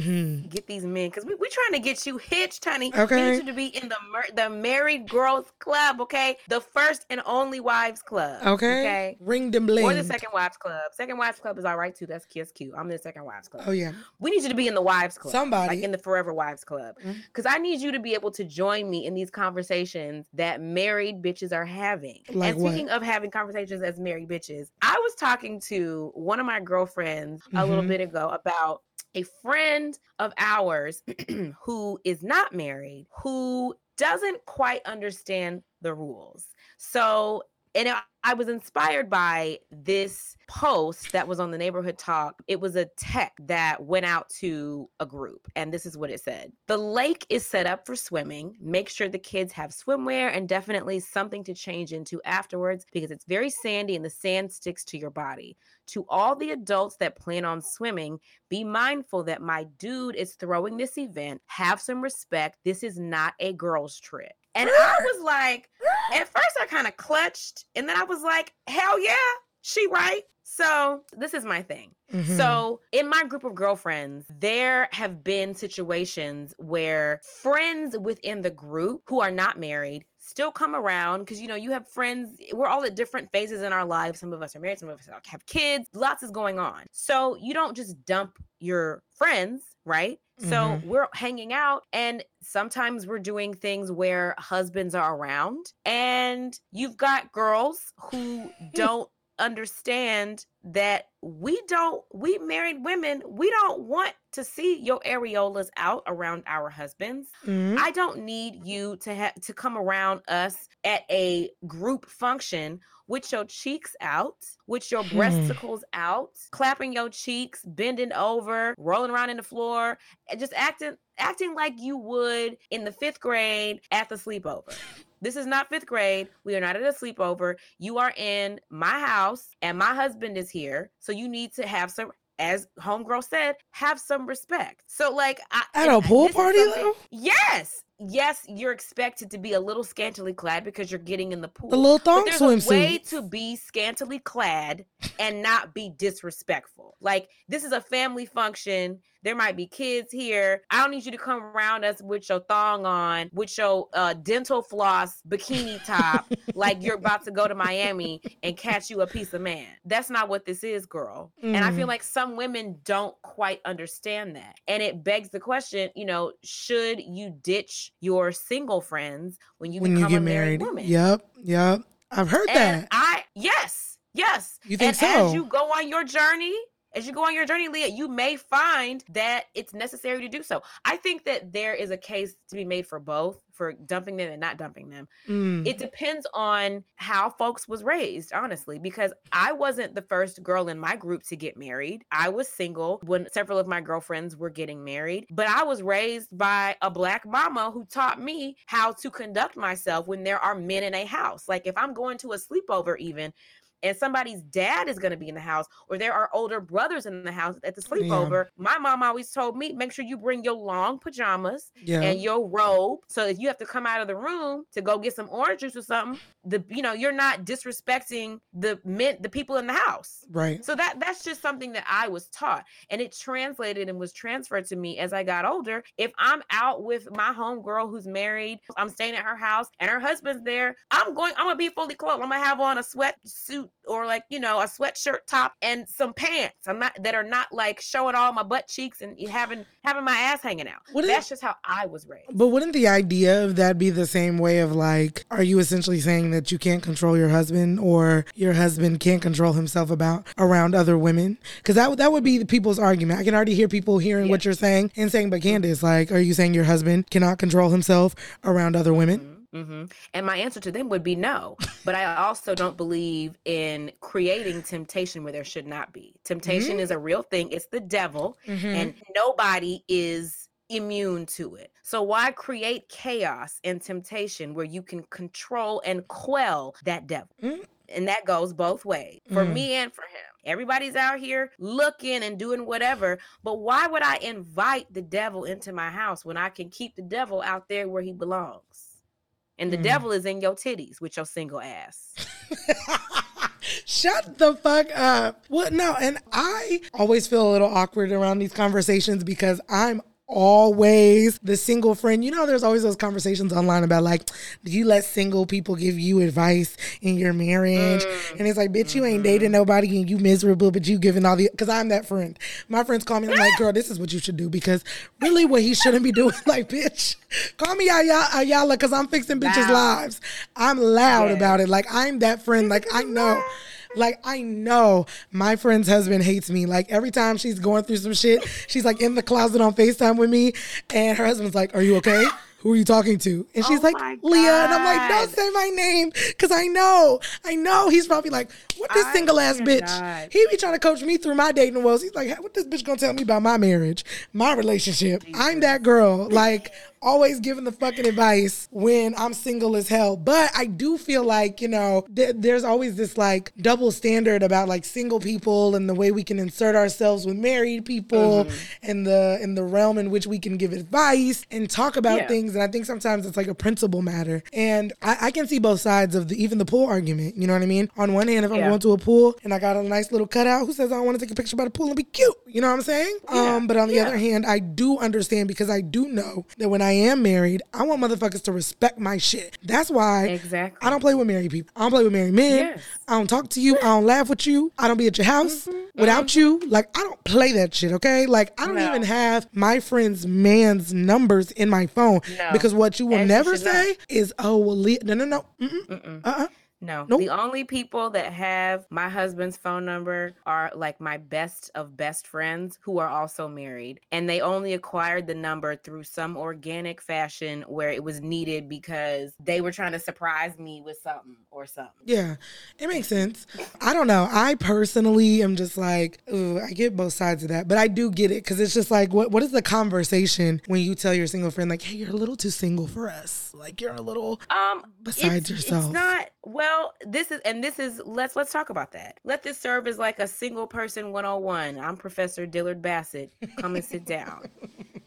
Get these men because we, we're trying to get you hitched, honey. We Mm-hmm. Okay. need you to be in the mer- the Married Girls Club, okay? The first and only wives club. Okay. Ring them bling. Or the second wives club. Second wives club is all right too. That's kiss cute. I'm in the second wives club. Oh yeah. We need you to be in the wives club. Somebody. Like in the Forever Wives Club. Because I need you to be able to join me in these conversations that married bitches are having. Like and what? speaking of having conversations as married bitches, I was talking to one of my girlfriends a little Mhm. bit ago about a friend of ours who is not married, who doesn't quite understand the rules. So, and I- was inspired by this post that was on the neighborhood talk. It was a tech that went out to a group, and this is what it said The lake is set up for swimming. Make sure the kids have swimwear and definitely something to change into afterwards because it's very sandy and the sand sticks to your body. To all the adults that plan on swimming, be mindful that my dude is throwing this event. Have some respect. This is not a girls' trip. And I was like, at first I kind of clutched, and then I was like, hell yeah, she right. So this is my thing. Mhm. So, in my group of girlfriends, there have been situations where friends within the group who are not married still come around because you know you have friends we're all at different phases in our lives. Some of us are married some of us have kids lots is going on. So you don't just dump your friends right? So Mhm. we're hanging out and sometimes we're doing things where husbands are around and you've got girls who don't understand that we don't we married women we don't want to see your areolas out around our husbands Mhm. i don't need you to have to come around us at a group function with your cheeks out with your Hmm. breasticles out clapping your cheeks bending over rolling around in the floor and just acting acting like you would in the fifth grade at the sleepover this is not fifth grade. We are not at a sleepover. You are in my house and my husband is here. So you need to have some, as Homegirl said, have some respect. So, like, I, At a pool party, though? Yes. Yes, you're expected to be a little scantily clad because you're getting in the pool. The little thong there's a way swimsuit. to be scantily clad and not be disrespectful. Like this is a family function. There might be kids here. I don't need you to come around us with your thong on, with your uh, dental floss bikini top, like you're about to go to Miami and catch you a piece of man. That's not what this is, girl. And I feel Mm. like some women don't quite understand that. And it begs the question, you know, should you ditch your single friends when you when you get a married, married. woman? Yep, yep. I've heard And that. I yes, yes. You think and so? as you go on your journey, as you go on your journey, Leah, you may find that it's necessary to do so. I think that there is a case to be made for both, for dumping them and not dumping them. Mm. It depends on how folks was raised, honestly, because I wasn't the first girl in my group to get married. I was single when several of my girlfriends were getting married, but I was raised by a black mama who taught me how to conduct myself when there are men in a house. Like if I'm going to a sleepover even and somebody's dad is going to be in the house or there are older brothers in the house at the sleepover, yeah. my mom always told me make sure you bring your long pajamas yeah. and your robe. So if you have to come out of the room to go get some orange juice or something, the you know, you're not disrespecting the men the people in the house. Right. So that that's just something that I was taught and it translated and was transferred to me as I got older. If I'm out with my homegirl who's married, I'm staying at her house and her husband's there, I'm going I'm going to be fully clothed. I'm going to have on a sweatsuit or like, you know, a sweatshirt top and some pants. I'm not that are not like showing all my butt cheeks and having having my ass hanging out. That's just how I was raised. But wouldn't the idea of that be the same way of like, are you essentially saying that you can't control your husband or your husband can't control himself about around other women? Because that that would be the people's argument. I can already hear people hearing yeah. what you're saying and saying, but Candiace, like, are you saying your husband cannot control himself around other women? Mm-hmm. Mm-hmm. And my answer to them would be no. But I also don't believe in creating temptation where there should not be. Temptation mm-hmm. is a real thing, it's the devil, mm-hmm. and nobody is immune to it. So why create chaos and temptation where you can control and quell that devil? Mm. And that goes both ways for mm. me and for him. Everybody's out here looking and doing whatever, but why would I invite the devil into my house when I can keep the devil out there where he belongs? And the mm. devil is in your titties with your single ass. Shut the fuck up. Well, no, and I always feel a little awkward around these conversations because I'm always the single friend. You know, there's always those conversations online about like, do you let single people give you advice in your marriage? Mm. And it's like, bitch, you ain't mm-hmm. dating nobody and you miserable, but you giving all the because I'm that friend. My friends call me, I'm like, girl, this is what you should do because really what he shouldn't be doing, like, bitch, call me Iyanla, Iyanla because I'm fixing bitches' lives. I'm loud yeah. about it. Like I'm that friend. Like I know. Like I know my friend's husband hates me. Like every time she's going through some shit, she's like in the closet on FaceTime with me, and her husband's like, "Are you okay?" who are you talking to? And she's oh like, Leah. And I'm like, don't say my name. Cause I know, I know he's probably like, what this single ass bitch? He be trying to coach me through my dating woes. He's like, what this bitch gonna tell me about my marriage, my relationship? Jesus. I'm that girl. Like, always giving the fucking advice when I'm single as hell. But I do feel like, you know, th- there's always this like double standard about like single people and the way we can insert ourselves with married people mm-hmm. and the in the realm in which we can give advice and talk about yeah. things. And I think sometimes it's like a principle matter. And I, I, can see both sides of the even the pool argument. You know what I mean? On one hand, if I'm yeah. going to a pool and I got a nice little cutout, who says I want to take a picture by the pool and be cute? You know what I'm saying? Yeah. Um, but on the other hand, I do understand because I do know that when I am married, I want motherfuckers to respect my shit. That's why exactly. I don't play with married people. I don't play with married men. Yes. I don't talk to you. I don't laugh with you. I don't be at your house mm-hmm. without mm-hmm. you. Like I don't play that shit. Okay. Like I don't no. even have my friend's man's numbers in my phone no. because what you will As never you say not. is, oh well, no, no, no. Uh uh no. Nope. The only people that have my husband's phone number are like my best of best friends who are also married. And they only acquired the number through some organic fashion where it was needed because they were trying to surprise me with something or something. Yeah, it makes sense. I don't know. I personally am just like, ooh, I get both sides of that. But I do get it because it's just like, what, what is the conversation when you tell your single friend, like, hey, you're a little too single for us? Like, you're a little um, besides yourself. It's not, well, this is and this is let's let's talk about that. Let this serve as like a single person 101. I'm Professor Dillard Bassett. Come and sit down.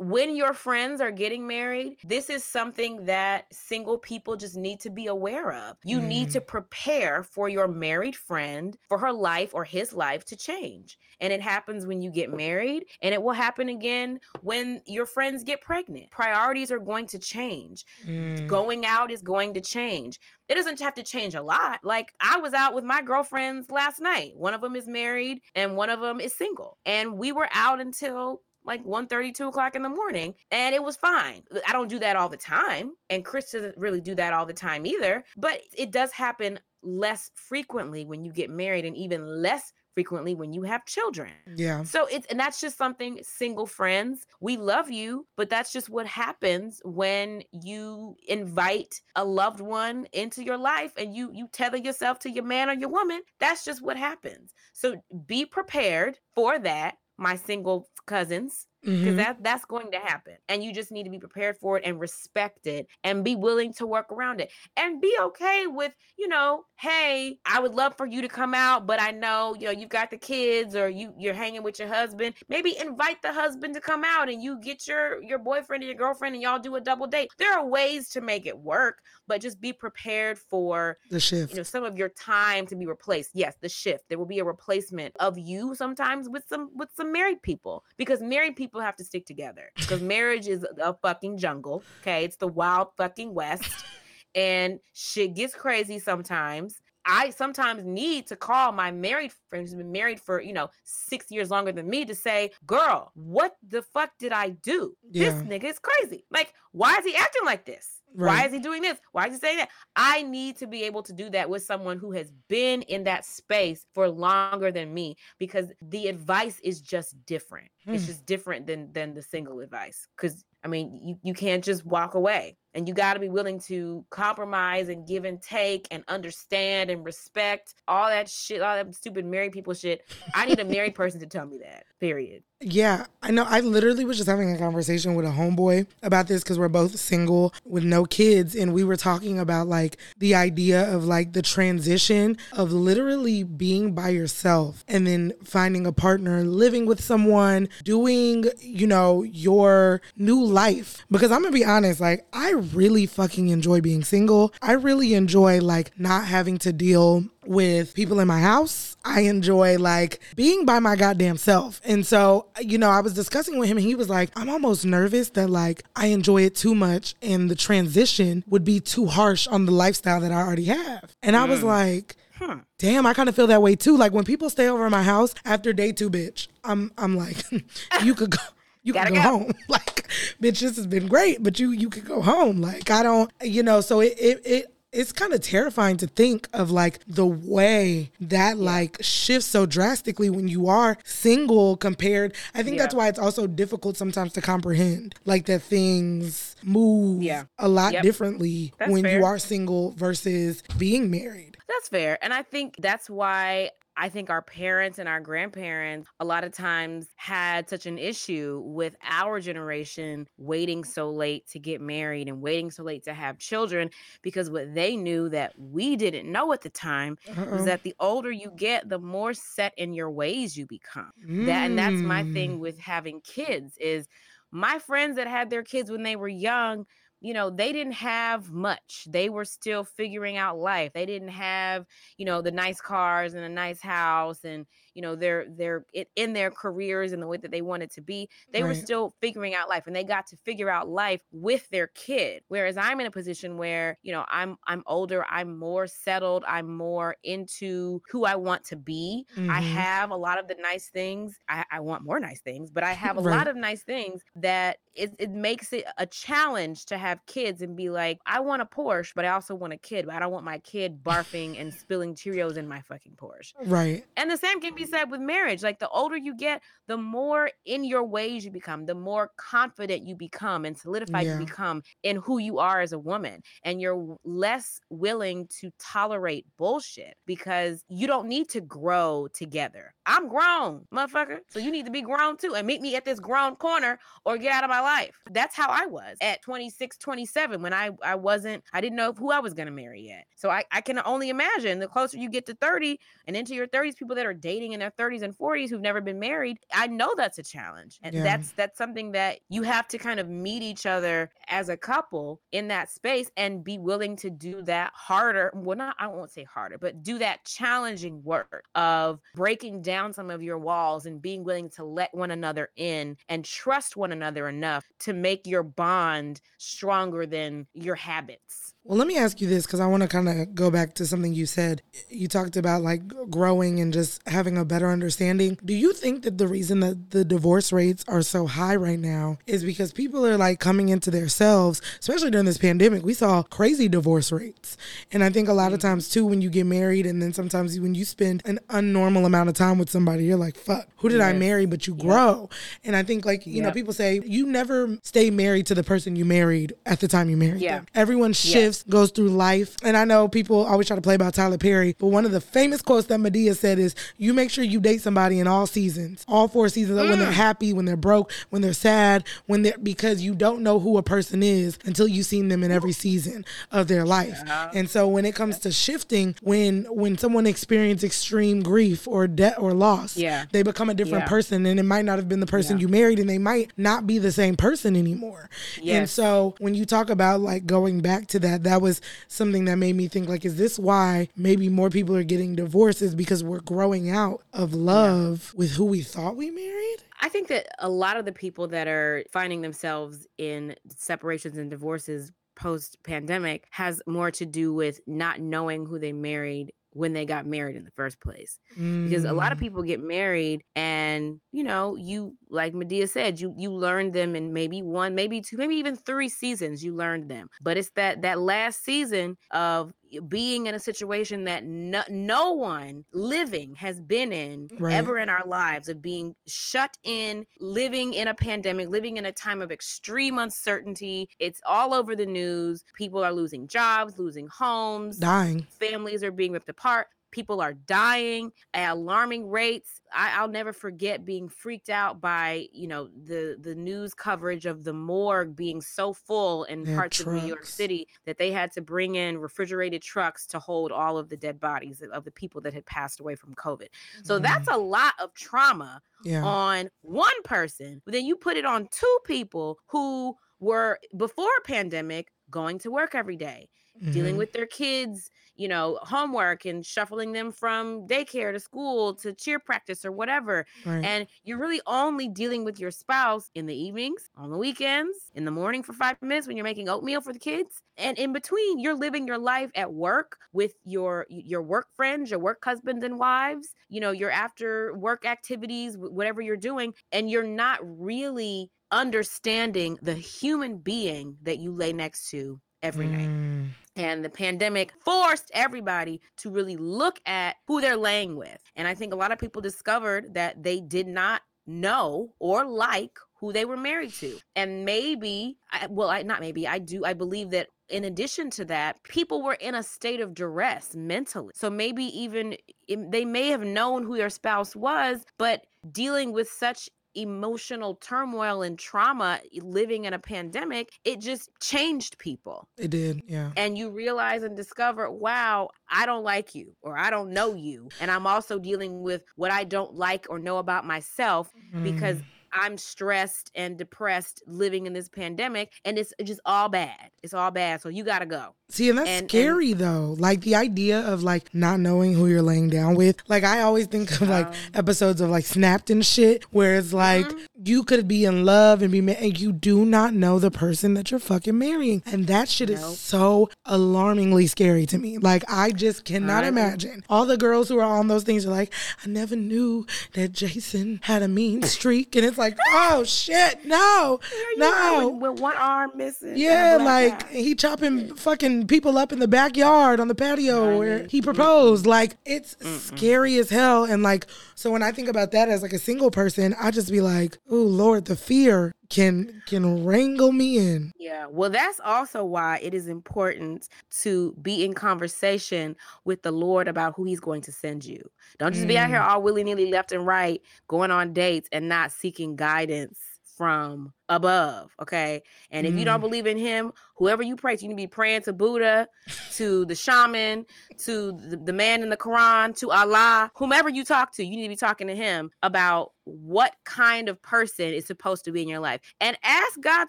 when your friends are getting married, this is something that single people just need to be aware of. You mm. need to prepare for your married friend for her life or his life to change. And it happens when you get married, and it will happen again when your friends get pregnant. Priorities are going to change. Mm. Going out is going to change. It doesn't have to change a lot. Like I was out with my girlfriends last night. One of them is married and one of them is single. And we were out until like 1 2 o'clock in the morning and it was fine i don't do that all the time and chris doesn't really do that all the time either but it does happen less frequently when you get married and even less frequently when you have children. Yeah. So it's and that's just something single friends, we love you, but that's just what happens when you invite a loved one into your life and you you tether yourself to your man or your woman. That's just what happens. So be prepared for that my single cousins because Mhm. that that's going to happen and you just need to be prepared for it and respect it and be willing to work around it and be okay with you know hey i would love for you to come out but i know you know you've got the kids or you you're hanging with your husband maybe invite the husband to come out and you get your your boyfriend and your girlfriend and y'all do a double date there are ways to make it work but just be prepared for The shift. you know some of your time to be replaced yes the shift there will be a replacement of you sometimes with some with some married people because married people have to stick together because marriage is a fucking jungle okay? It's the wild fucking west and shit gets crazy sometimes I sometimes need to call my married friend who's been married for, you know, six years longer than me to say, girl, what the fuck did I do? Yeah. This nigga is crazy. Like, why is he acting like this? Why is he doing this? Why is he saying that? I need to be able to do that with someone who has been in that space for longer than me because the advice is just different. It's Hmm. just different than than the single advice. Cause I mean, you, you can't just walk away and you got to be willing to compromise and give and take and understand and respect all that shit, all that stupid married people shit. I need a married person to tell me that, period. Yeah, I know. I literally was just having a conversation with a homeboy about this because we're both single with no kids. And we were talking about like the idea of like the transition of literally being by yourself and then finding a partner, living with someone, doing, you know, your new life. Because I'm going to be honest, like, I really fucking enjoy being single. I really enjoy like not having to deal with people in my house. I enjoy like being by my goddamn self. And so, you know, I was discussing with him and he was like, I'm almost nervous that like I enjoy it too much and the transition would be too harsh on the lifestyle that I already have. And I was like, Hmm. damn, I kind of feel that way too. Like when people stay over at my house after day two, bitch, I'm I'm like, you could go. You Gotta go, go. home. Like, bitch, this has been great, but you you could go home. Like, I don't, you know. So it it, it it's kind of terrifying to think of like the way that like shifts so drastically when you are single compared. I think that's why it's also difficult sometimes to comprehend, like that things move Yeah. a lot Yep. differently That's when you are single versus being married. That's fair. And I think that's why I think our parents and our grandparents a lot of times had such an issue with our generation waiting so late to get married and waiting so late to have children because what they knew that we didn't know at the time Uh-uh. was that the older you get, the more set in your ways you become. That and that's my Mm. thing with having kids is my friends that had their kids when they were young you know they didn't have much. They were still figuring out life. They didn't have you know the nice cars and a nice house and you know they're they're it, in their careers and the way that they wanted to be they were still figuring out life and they got to figure out life with their kid whereas i'm in a position where you know i'm i'm older i'm more settled i'm more into who i want to be i Mhm. have a lot of the nice things i, I want more nice things but i have a Right. lot of nice things that it, it makes it a challenge to have kids and be like i want a porsche but i also want a kid but i don't want my kid barfing and spilling cheerios in my fucking porsche Right. and the same can be Mm-hmm. said with marriage. Like the older you get, the more in your ways you become, the more confident you become and solidified Yeah. you become in who you are as a woman. And you're less willing to tolerate bullshit because you don't need to grow together. I'm grown, motherfucker. So you need to be grown too and meet me at this grown corner or get out of my life. That's how I was at 26, 27 when I, I wasn't, I didn't know who I was going to marry yet. So I, I can only imagine the closer you get to 30 and into your 30s, people that are dating in their 30s and 40s who've never been married, I know that's a challenge. And Yeah. that's that's something that you have to kind of meet each other as a couple in that space and be willing to do that harder. Well, not I won't say harder, but do that challenging work of breaking down some of your walls and being willing to let one another in and trust one another enough to make your bond stronger than your habits. Well, let me ask you this because I want to kind of go back to something you said. You talked about like growing and just having a better understanding. Do you think that the reason that the divorce rates are so high right now is because people are like coming into themselves, especially during this pandemic? We saw crazy divorce rates. And I think a lot of mm. times too, when you get married and then sometimes when you spend an unnormal amount of time with somebody, you're like, fuck, who did I marry? But you grow. And I think like, you know, people say you never stay married to the person you married at the time you married Yeah. them. Everyone shifts shifts, goes through life. And I know people always try to play about Tyler Perry, but one of the famous quotes that Madea said is, "You make sure you date somebody in all seasons, all four seasons, mm. when they're mm. happy, when they're broke, when they're sad, when they're because you don't know who a person is until you've seen them in every season of their life. Yeah. And so when it comes to shifting, when when someone experiences extreme grief or debt or loss, yeah. they become a different yeah. person, and it might not have been the person you married, and they might not be the same person anymore. Yes. And so when you talk about like going back to that, that was something that made me think like, is this why maybe more people are getting divorces because we're growing out of love with who we thought we married? I think that a lot of the people that are finding themselves in separations and divorces post pandemic has more to do with not knowing who they married when they got married in the first place. Mm. Because a lot of mm. people get married and, you know, you like Madea said, you you learned them in maybe one, maybe two, maybe even three seasons you learned them. But it's that that last season of being in a situation that no, no one living has been in right. ever in our lives of being shut in, living in a pandemic, living in a time of extreme uncertainty. It's all over the news. People are losing jobs, losing homes, dying. Families are being ripped apart people are dying at alarming rates I, will never forget being freaked out by you know the the news coverage of the morgue being so full in parts trucks. of new york city that they had to bring in refrigerated trucks to hold all of the dead bodies of the people that had passed away from covid so mm. that's a lot of trauma yeah. on one person but then you put it on two people who were before a pandemic going to work every day, mm-hmm. dealing with their kids you know, homework and shuffling them from daycare to school to cheer practice or whatever. Right. And you're really only dealing with your spouse in the evenings, on the weekends, in the morning for five minutes when you're making oatmeal for the kids. And in between, you're living your life at work with your your work friends, your work husbands and wives, you know, your after work activities, whatever you're doing, and you're not really understanding the human being that you lay next to every mm. night. And the pandemic forced everybody to really look at who they're laying with. And I think a lot of people discovered that they did not know or like who they were married to. And maybe, well, I, not maybe, I do, I believe that in addition to that, people were in a state of duress mentally. So maybe even they may have known who their spouse was, but dealing with such emotional turmoil and trauma living in a pandemic, it just changed people. It did, yeah. And you realize and discover, wow, I don't like you or I don't know you. And I'm also dealing with what I don't like or know about myself mm. because I'm stressed and depressed living in this pandemic and it's just all bad. It's all bad. So you got to go. See, and that's and, scary and, though. Like the idea of like not knowing who you're laying down with. Like I always think of like um, episodes of like Snapped and shit where it's like mm-hmm. You could be in love and be ma- and you do not know the person that you're fucking marrying. And that shit nope. is so alarmingly scary to me. Like I just cannot imagine. All the girls who are on those things are like, I never knew that Jason had a mean streak. And it's like, oh shit, no. No. With, with, one arm missing. Yeah, like he chopping fucking people up in the backyard on the patio where he proposed. Like it's Mm-mm. scary as hell. And like so when I think about that as like a single person, I just be like, oh Lord, the fear can can wrangle me in. Yeah. Well, that's also why it is important to be in conversation with the Lord about who he's going to send you. Don't just mm. be out here mm. all willy-nilly left and right going on dates and not seeking guidance from above. Okay. And if mm. you don't mm. believe in him, whoever you pray to, you need to be praying to Buddha, to the shaman, to the, the man in the Quran, to Allah, whomever you talk to, you need to be talking to him about what kind of person is supposed to be in your life and ask God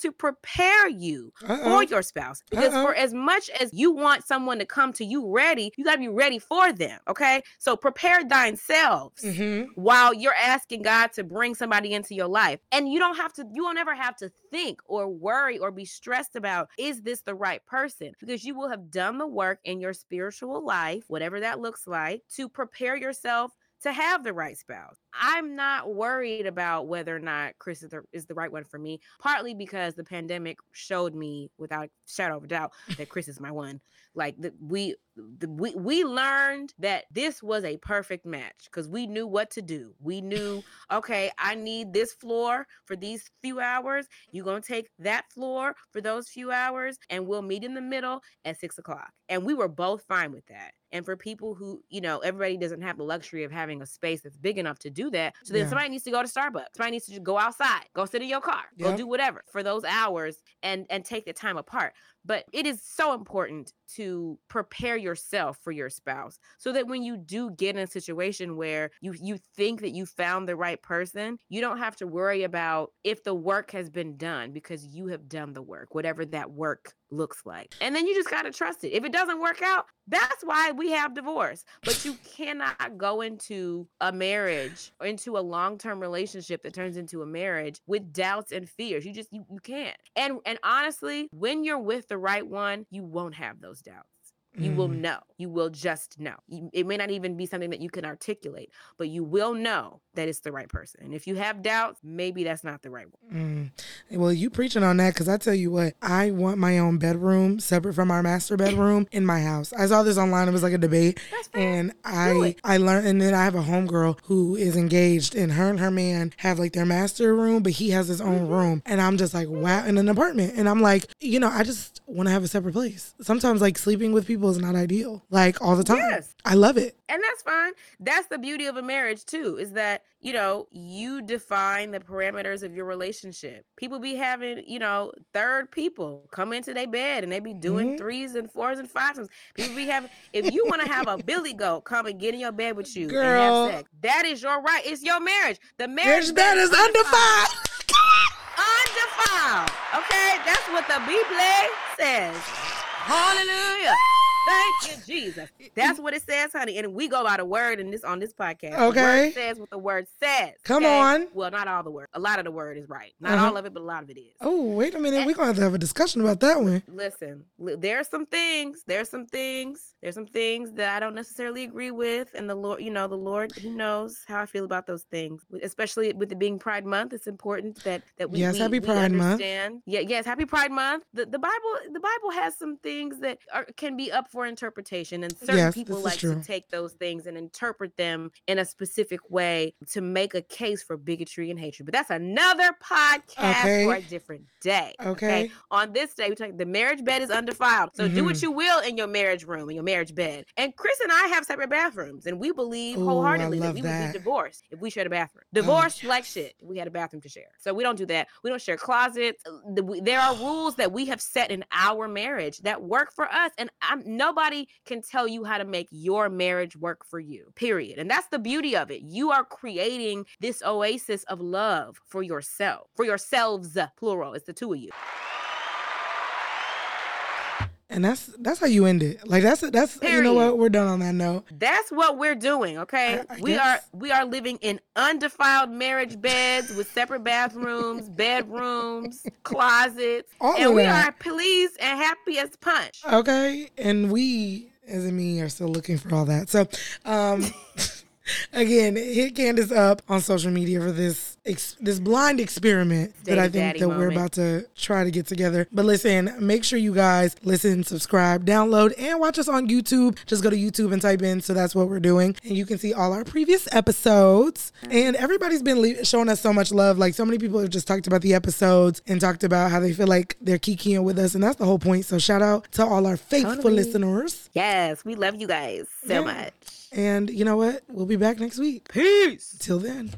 to prepare you Uh-oh. for your spouse. Because Uh-oh. for as much as you want someone to come to you ready, you got to be ready for them. Okay. So prepare thine selves mm-hmm. while you're asking God to bring somebody into your life. And you don't have to, you won't ever have to think or worry or be stressed about is this the right person? Because you will have done the work in your spiritual life, whatever that looks like, to prepare yourself to have the right spouse. I'm not worried about whether or not Chris is the, is the right one for me, partly because the pandemic showed me without shadow of a doubt that Chris is my one. Like the, we we we learned that this was a perfect match because we knew what to do. We knew, okay, I need this floor for these few hours. You're gonna take that floor for those few hours, and we'll meet in the middle at six o'clock. And we were both fine with that. And for people who, you know, everybody doesn't have the luxury of having a space that's big enough to do that. So then Yeah. somebody needs to go to Starbucks. Somebody needs to go outside, go sit in your car, go do whatever for those hours and and take the time apart. But it is so important to prepare yourself for your spouse so that when you do get in a situation where you you think that you found the right person, you don't have to worry about if the work has been done because you have done the work, whatever that work looks like. And then you just got to trust it. If it doesn't work out, that's why we have divorce. But you cannot go into a marriage or into a long-term relationship that turns into a marriage with doubts and fears. You just you, you can't. And and honestly, when you're with the right one, you won't have those doubts. You will Mm. know. You will just know. You- It may not even be something that you can articulate, but you will know that it's the right person. And if you have doubts, maybe that's not the right one. Mm. Well, you preaching on that because I tell you what, I want my own bedroom separate from our master bedroom in my house. I saw this online. It was like a debate, and I. I learned. And then I have a homegirl who is engaged, and her and her man have like their master room, but he has his own Mm-hmm. room. And I'm just like, wow, in an apartment. And I'm like, you know, I just want to have a separate place. Sometimes like sleeping with people is not ideal, like all the time. Yes. I love it. and that's fine. That's the beauty of a marriage too, is that you know you define the parameters of your relationship. People be having you know third people come into their bed and they be doing Mhm. threes and fours and fives. People be having. If you want to have a billy goat come and get in your bed with you Girl. and have sex, that is your right. It's your marriage. The marriage bed is undefiled. undefiled. Okay, that's what the Bible says. Hallelujah. Thank you, Jesus. That's what it says, honey. And we go by the word in this on this podcast. Okay. says what the word says. Come okay? on. Well, not all the word. A lot of the word is right. Not Uh-huh. all of it, but a lot of it is. Oh, wait a minute. We're gonna have to have a discussion about that one. Listen, li- there are some things, there's some things, there's some things that I don't necessarily agree with. And the Lord, you know, the Lord, He knows how I feel about those things. Especially with it being Pride Month, it's important that that we Yes, we, happy Pride Month. understand. Yeah, yes, happy Pride Month. The the Bible the Bible has some things that are can be up for interpretation, and certain Yes, people like to take those things and interpret them in a specific way to make a case for bigotry and hatred. But that's another podcast for a different day. Okay. On this day, we talk the marriage bed is undefiled. So do Mhm. what you will in your marriage room, in your marriage bed. And Chris and I have separate bathrooms, and we believe Ooh, wholeheartedly that we would be divorced if we shared a bathroom. Oh, Divorced like shit. We had a bathroom to share. So we don't do that. We don't share closets. Uh, There are rules that we have set in our marriage that work for us, and I'm, nobody can tell you how to make your marriage work for you. Period. And that's the beauty of it. You are creating this oasis of love for yourself, for yourselves, plural. It's the two of you. And that's that's how you end it. Like that's that's you know what we're done on that note. That's what we're doing, okay? I- I we guess. are we are living in undefiled marriage beds with separate bathrooms, bedrooms, closets, All and we are pleased and happy as punch. Okay, and we as in me are still looking for all that. So, um, again, hit Candiace up on social media for this ex- this blind experiment that I think daddy that we're about to try to get together. But listen, make sure you guys listen, subscribe, download, and watch us on YouTube. Just go to YouTube and type in. So that's what we're doing, and you can see all our previous episodes. And everybody's been le- showing us so much love. Like so many people have just talked about the episodes and talked about how they feel like they're kikiing with us, and that's the whole point. So shout out to all our faithful Totally. listeners. Yes, we love you guys so Yeah. much. And you know what? We'll be back next week. Peace. Till then.